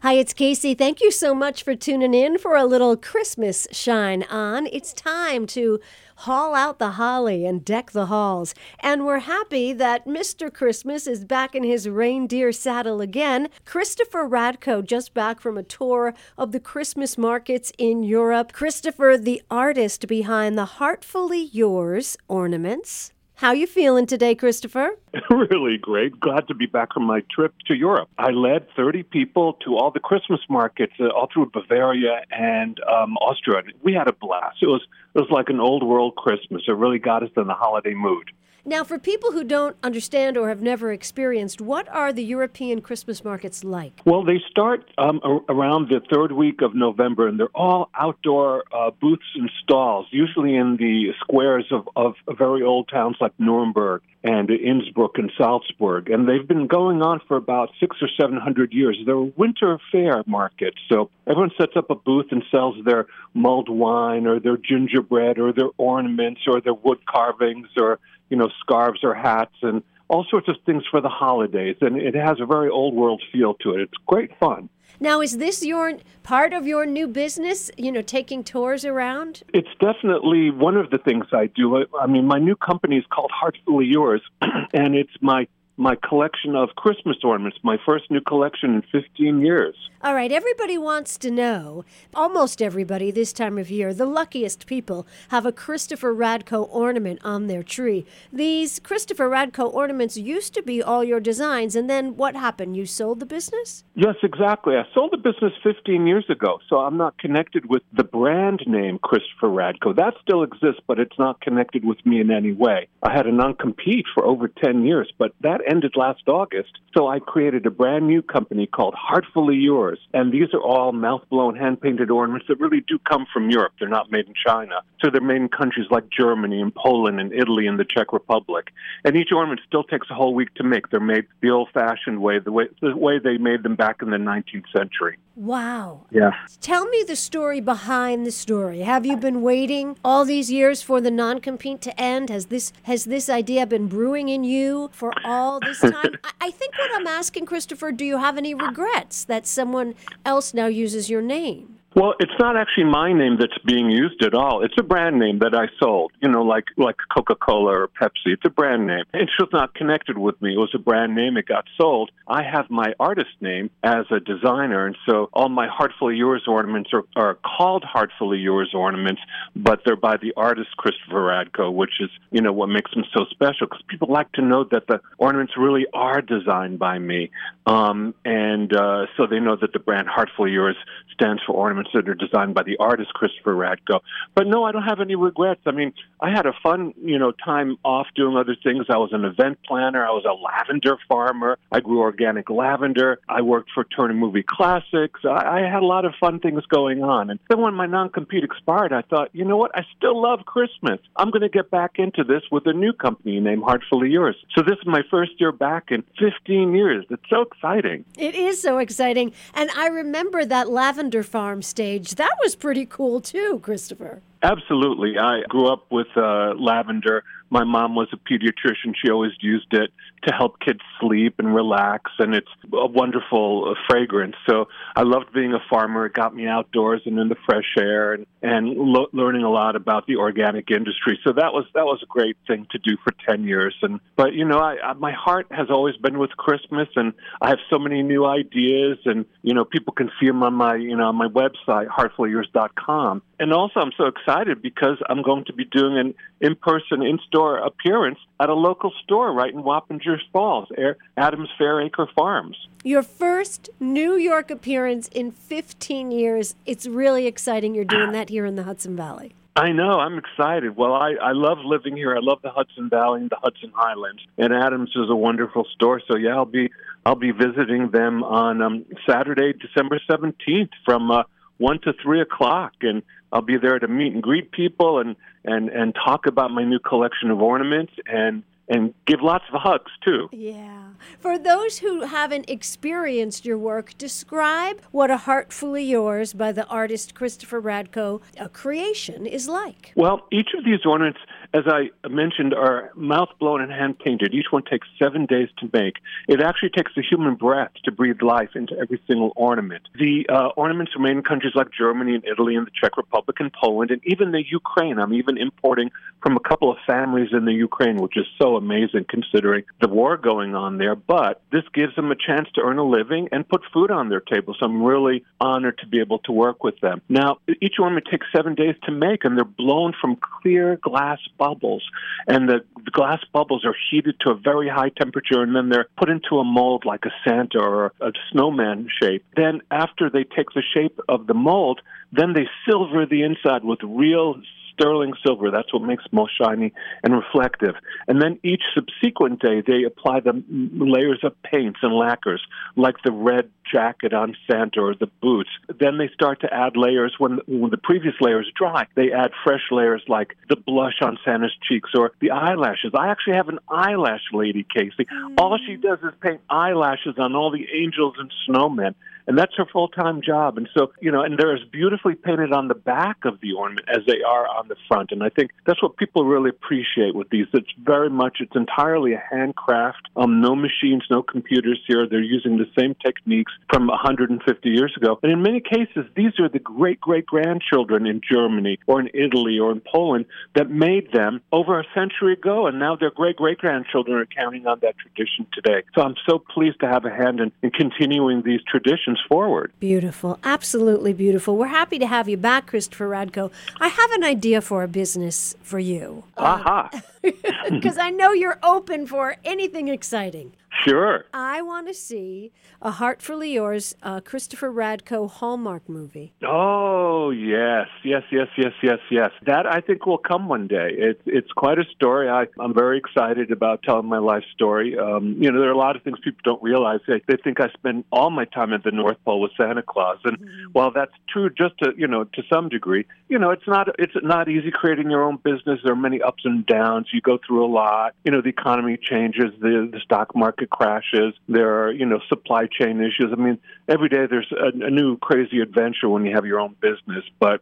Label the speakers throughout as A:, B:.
A: Hi, it's Casey. Thank you so much for tuning in for a little Christmas shine on. It's time to haul out the holly and deck the halls. And we're happy that Mr. Christmas is back in his reindeer saddle again. Christopher Radko, just back from a tour of the Christmas markets in Europe. Christopher, the artist behind the Heartfully Yours ornaments. How you feeling today, Christopher?
B: really great. Glad to be back from my trip to Europe. I led 30 people to all the Christmas markets uh, all through Bavaria and um, Austria. We had a blast. It was it was like an old world Christmas. It really got us in the holiday mood.
A: Now, for people who don't understand or have never experienced, what are the European Christmas markets like?
B: Well, they start um, around the third week of November, and they're all outdoor uh, booths and stalls, usually in the squares of, of very old towns like Nuremberg and Innsbruck and Salzburg. And they've been going on for about six or seven hundred years. They're a winter fair markets. So everyone sets up a booth and sells their mulled wine or their gingerbread or their ornaments or their wood carvings or you know, scarves or hats and all sorts of things for the holidays. And it has a very old world feel to it. It's great fun.
A: Now, is this your part of your new business? You know, taking tours around.
B: It's definitely one of the things I do. I mean, my new company is called Heartfully Yours, and it's my my collection of Christmas ornaments, my first new collection in 15 years.
A: All right, everybody wants to know, almost everybody this time of year, the luckiest people have a Christopher Radko ornament on their tree. These Christopher Radko ornaments used to be all your designs, and then what happened? You sold the business?
B: Yes, exactly. I sold the business 15 years ago, so I'm not connected with the brand name Christopher Radko. That still exists, but it's not connected with me in any way. I had a non compete for over 10 years, but that ended last August. So I created a brand new company called Heartfully Yours. And these are all mouth blown, hand painted ornaments that really do come from Europe. They're not made in China. So they're made in countries like Germany and Poland and Italy and the Czech Republic. And each ornament still takes a whole week to make. They're made the old fashioned way, the way, the way they made them back in the 19th century.
A: Wow.
B: Yeah.
A: Tell me the story behind the story. Have you been waiting all these years for the non-compete to end? Has this has this idea been brewing in you for all this time? I think what I'm asking, Christopher, do you have any regrets that someone else now uses your name?
B: Well, it's not actually my name that's being used at all. It's a brand name that I sold, you know, like like Coca-Cola or Pepsi. It's a brand name. It was not connected with me. It was a brand name. It got sold. I have my artist name as a designer, and so all my Heartfully Yours ornaments are, are called Heartfully Yours ornaments, but they're by the artist Christopher Radko, which is, you know, what makes them so special because people like to know that the ornaments really are designed by me. Um, and uh, so they know that the brand Heartfully Yours stands for ornaments ornaments that are designed by the artist Christopher Radko. But no, I don't have any regrets. I mean, I had a fun, you know, time off doing other things. I was an event planner. I was a lavender farmer. I grew organic lavender. I worked for Turner Movie Classics. I, I had a lot of fun things going on. And then when my non-compete expired, I thought, you know what? I still love Christmas. I'm going to get back into this with a new company named Heartfully Yours. So this is my first year back in 15 years. It's so exciting.
A: It is so exciting. And I remember that lavender farm stage. That was pretty cool too, Christopher.
B: Absolutely. I grew up with uh, lavender. My mom was a pediatrician. She always used it to help kids sleep and relax, and it's a wonderful uh, fragrance. So I loved being a farmer. It got me outdoors and in the fresh air, and and lo- learning a lot about the organic industry. So that was that was a great thing to do for ten years. And but you know, I, I my heart has always been with Christmas, and I have so many new ideas, and you know, people can see them on my you know on my website heartfullyyours.com. And also, I'm so excited because I'm going to be doing an in-person in-store appearance at a local store right in Wappinger Falls, Adams Fairacre Farms.
A: Your first New York appearance in 15 years. It's really exciting you're doing that here in the Hudson Valley.
B: I know. I'm excited. Well, I, I love living here. I love the Hudson Valley and the Hudson Highlands. And Adams is a wonderful store. So yeah, I'll be I'll be visiting them on um, Saturday, December 17th from uh, one to three o'clock, and I'll be there to meet and greet people and and and talk about my new collection of ornaments and and give lots of hugs too.
A: Yeah. For those who haven't experienced your work, describe what a Heartfully Yours by the artist Christopher Radko a creation is like.
B: Well, each of these ornaments as I mentioned, are mouth blown and hand painted. Each one takes seven days to make. It actually takes a human breath to breathe life into every single ornament. The uh, ornaments are made in countries like Germany and Italy and the Czech Republic and Poland and even the Ukraine. I'm even importing from a couple of families in the Ukraine, which is so amazing considering the war going on there. But this gives them a chance to earn a living and put food on their table. So I'm really honored to be able to work with them. Now, each ornament takes seven days to make, and they're blown from clear glass bubbles. And the, glass bubbles are heated to a very high temperature, and then they're put into a mold like a Santa or a snowman shape. Then, after they take the shape of the mold, then they silver the inside with real sterling silver. That's what makes most shiny and reflective. And then each subsequent day, they apply the layers of paints and lacquers, like the red jacket on Santa or the boots. Then they start to add layers when, when the previous layers dry. They add fresh layers like the blush on Santa's cheeks or the eyelashes. I actually have an eyelash lady, Casey. Mm. All she does is paint eyelashes on all the angels and snowmen and that's her full time job. And so, you know, and they're as beautifully painted on the back of the ornament as they are on the front. And I think that's what people really appreciate with these. It's very much, it's entirely a handcraft. Um, no machines, no computers here. They're using the same techniques from 150 years ago. And in many cases, these are the great great grandchildren in Germany or in Italy or in Poland that made them over a century ago. And now their great great grandchildren are counting on that tradition today. So I'm so pleased to have a hand in, in continuing these traditions forward.
A: Beautiful. Absolutely beautiful. We're happy to have you back, Christopher Radko. I have an idea for a business for you.
B: Aha.
A: Because I know you're open for anything exciting.
B: Sure.
A: I want to see a Heartfully Yours uh, Christopher Radko Hallmark movie.
B: Oh yes, yes, yes, yes, yes, yes. That I think will come one day. It's it's quite a story. I, I'm very excited about telling my life story. Um, you know, there are a lot of things people don't realize. They, they think I spend all my time at the North Pole with Santa Claus, and mm-hmm. while that's true, just to you know, to some degree, you know, it's not it's not easy creating your own business. There are many ups and downs. You go through a lot. You know, the economy changes. The the stock market crashes. There are, you know, supply chain issues. I mean, every day there's a, a new crazy adventure when you have your own business. But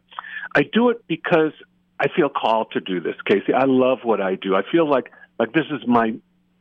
B: I do it because I feel called to do this, Casey. I love what I do. I feel like like this is my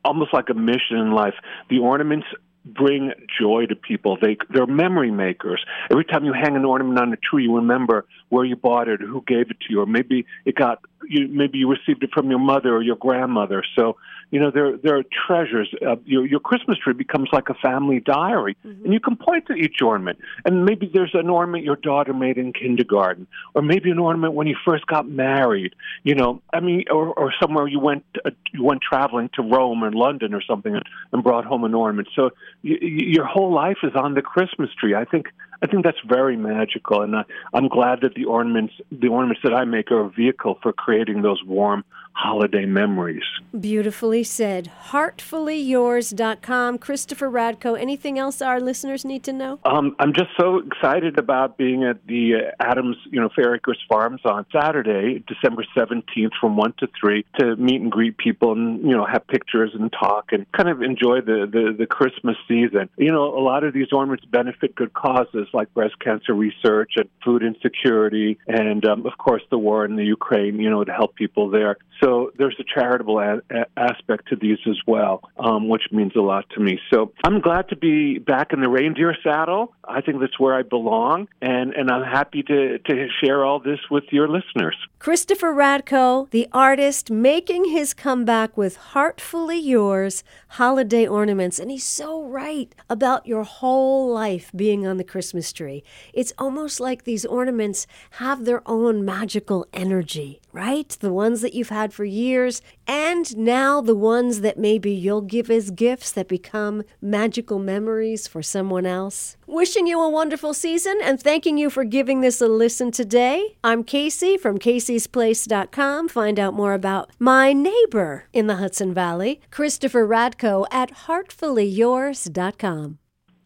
B: almost like a mission in life. The ornaments bring joy to people. They they're memory makers. Every time you hang an ornament on a tree, you remember where you bought it, or who gave it to you, or maybe it got you maybe you received it from your mother or your grandmother. So you know there there are treasures. Uh, your your Christmas tree becomes like a family diary, mm-hmm. and you can point to each ornament. And maybe there's an ornament your daughter made in kindergarten, or maybe an ornament when you first got married. You know, I mean, or or somewhere you went uh, you went traveling to Rome or London or something and, and brought home an ornament. So your whole life is on the Christmas tree. I think I think that's very magical, and I, I'm glad that the ornaments the ornaments that I make are a vehicle for creating those warm holiday memories.
A: Beautifully said. Heartfullyyours.com. Christopher Radko, anything else our listeners need to know?
B: Um, I'm just so excited about being at the uh, Adams, you know, Fair Acres Farms on Saturday, December 17th from 1 to 3 to meet and greet people and, you know, have pictures and talk and kind of enjoy the, the, the Christmas season. You know, a lot of these ornaments benefit good causes like breast cancer research and food insecurity and, um, of course, the war in the Ukraine, you know, to help people there. So there's a charitable a- a- aspect to these as well, um, which means a lot to me. So I'm glad to be back in the reindeer saddle. I think that's where I belong, and, and I'm happy to, to share all this with your listeners.
A: Christopher Radko, the artist, making his comeback with Heartfully Yours holiday ornaments. And he's so right about your whole life being on the Christmas tree. It's almost like these ornaments have their own magical energy, right? The ones that you've had for years, and now the ones that maybe you'll give as gifts that become magical memories for someone else. Wishing you a wonderful season and thanking you for giving this a listen today. I'm Casey from Casey'sPlace.com. Find out more about my neighbor in the Hudson Valley, Christopher Radko at HeartfullyYours.com.